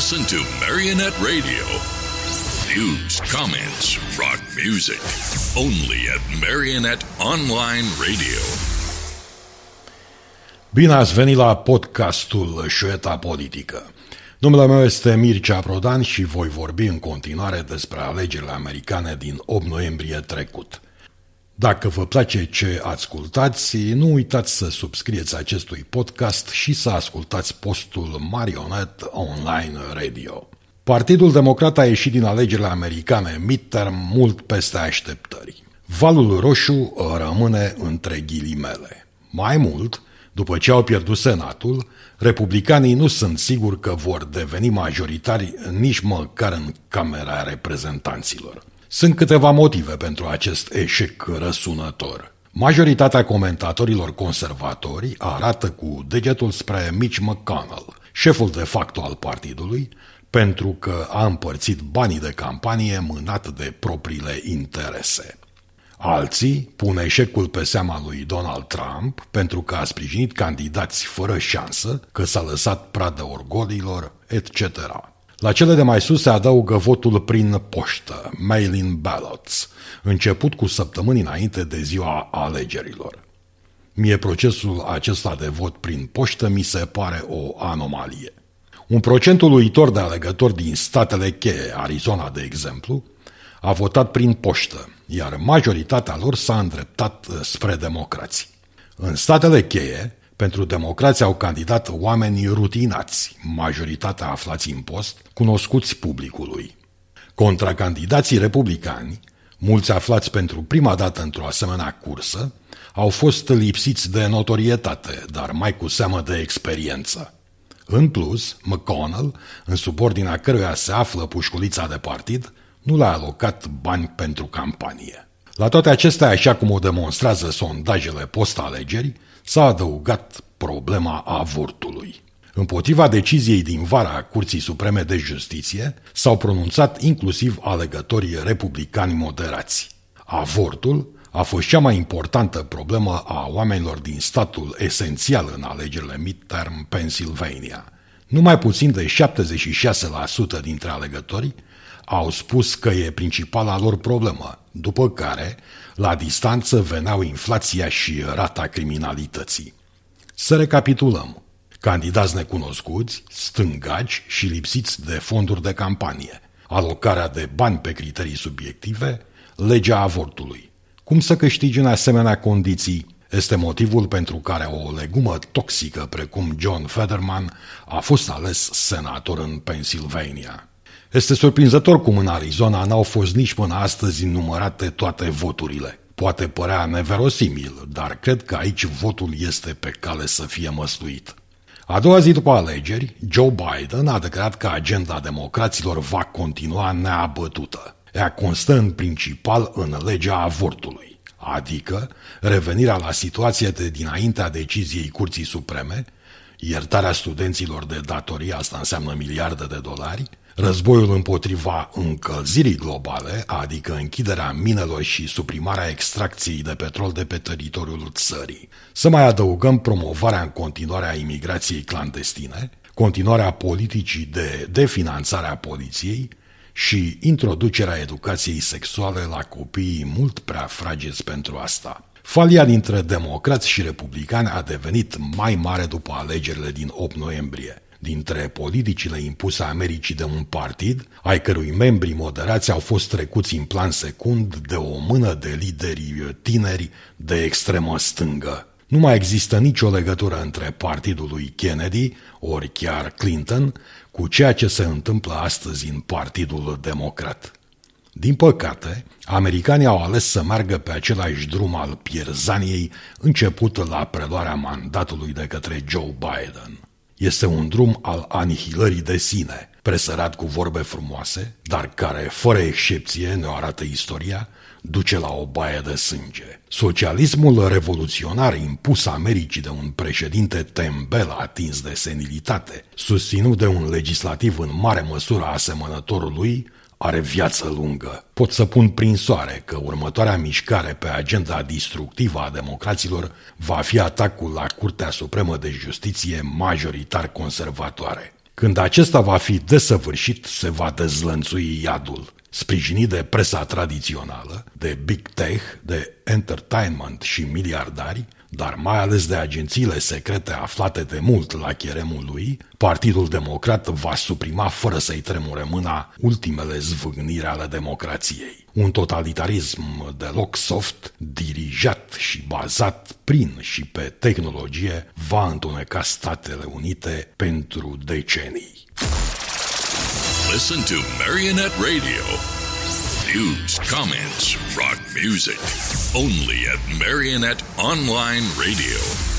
listen to Marionette Radio. News, comments, rock music. Only at Marionette Online Radio. Bine ați venit la podcastul Șueta Politică. Numele meu este Mircea Prodan și voi vorbi în continuare despre alegerile americane din 8 noiembrie trecut. Dacă vă place ce ascultați, nu uitați să subscrieți acestui podcast și să ascultați postul Marionet Online Radio. Partidul Democrat a ieșit din alegerile americane midterm mult peste așteptări. Valul roșu rămâne între ghilimele. Mai mult, după ce au pierdut Senatul, republicanii nu sunt siguri că vor deveni majoritari nici măcar în Camera Reprezentanților. Sunt câteva motive pentru acest eșec răsunător. Majoritatea comentatorilor conservatori arată cu degetul spre Mitch McConnell, șeful de facto al partidului, pentru că a împărțit banii de campanie mânat de propriile interese. Alții pun eșecul pe seama lui Donald Trump pentru că a sprijinit candidați fără șansă, că s-a lăsat pradă orgolilor, etc. La cele de mai sus se adaugă votul prin poștă, mail-in ballots, început cu săptămâni înainte de ziua alegerilor. Mie procesul acesta de vot prin poștă mi se pare o anomalie. Un procent uluitor de alegători din statele cheie, Arizona de exemplu, a votat prin poștă, iar majoritatea lor s-a îndreptat spre democrații. În statele cheie, pentru democrație au candidat oamenii rutinați, majoritatea aflați în post, cunoscuți publicului. Contra candidații republicani, mulți aflați pentru prima dată într-o asemenea cursă, au fost lipsiți de notorietate, dar mai cu seamă de experiență. În plus, McConnell, în subordinea căruia se află pușculița de partid, nu le-a alocat bani pentru campanie. La toate acestea, așa cum o demonstrează sondajele post-alegeri, s-a adăugat problema avortului. Împotriva deciziei din vara a Curții Supreme de Justiție s-au pronunțat inclusiv alegătorii republicani moderați. Avortul a fost cea mai importantă problemă a oamenilor din statul esențial în alegerile midterm Pennsylvania. Numai puțin de 76% dintre alegători au spus că e principala lor problemă, după care, la distanță, veneau inflația și rata criminalității. Să recapitulăm. Candidați necunoscuți, stângaci și lipsiți de fonduri de campanie, alocarea de bani pe criterii subiective, legea avortului. Cum să câștigi în asemenea condiții este motivul pentru care o legumă toxică precum John Federman a fost ales senator în Pennsylvania. Este surprinzător cum în Arizona n-au fost nici până astăzi numărate toate voturile. Poate părea neverosimil, dar cred că aici votul este pe cale să fie măsluit. A doua zi după alegeri, Joe Biden a declarat că agenda democraților va continua neabătută. Ea constă în principal în legea avortului, adică revenirea la situația de dinaintea deciziei Curții Supreme, iertarea studenților de datorii, asta înseamnă miliarde de dolari, Războiul împotriva încălzirii globale, adică închiderea minelor și suprimarea extracției de petrol de pe teritoriul țării. Să mai adăugăm promovarea în continuare a imigrației clandestine, continuarea politicii de definanțare a poliției și introducerea educației sexuale la copiii mult prea fragiți pentru asta. Falia dintre democrați și republicani a devenit mai mare după alegerile din 8 noiembrie dintre politicile impuse Americii de un partid, ai cărui membri moderați au fost trecuți în plan secund de o mână de lideri tineri de extremă stângă. Nu mai există nicio legătură între partidul lui Kennedy, ori chiar Clinton, cu ceea ce se întâmplă astăzi în Partidul Democrat. Din păcate, americanii au ales să meargă pe același drum al pierzaniei început la preluarea mandatului de către Joe Biden. Este un drum al anihilării de sine, presărat cu vorbe frumoase, dar care, fără excepție, ne arată istoria, duce la o baie de sânge. Socialismul revoluționar impus Americii de un președinte tembel atins de senilitate, susținut de un legislativ în mare măsură asemănătorul lui, are viață lungă. Pot să pun prin soare că următoarea mișcare pe agenda distructivă a democraților va fi atacul la Curtea Supremă de Justiție majoritar conservatoare. Când acesta va fi desăvârșit, se va dezlănțui iadul sprijinit de presa tradițională, de big tech, de entertainment și miliardari, dar mai ales de agențiile secrete aflate de mult la cheremul lui, Partidul Democrat va suprima fără să-i tremure mâna ultimele zvâgniri ale democrației. Un totalitarism deloc soft, dirijat și bazat prin și pe tehnologie, va întuneca Statele Unite pentru decenii. Listen to Marionette Radio. News, comments, rock music. Only at Marionette Online Radio.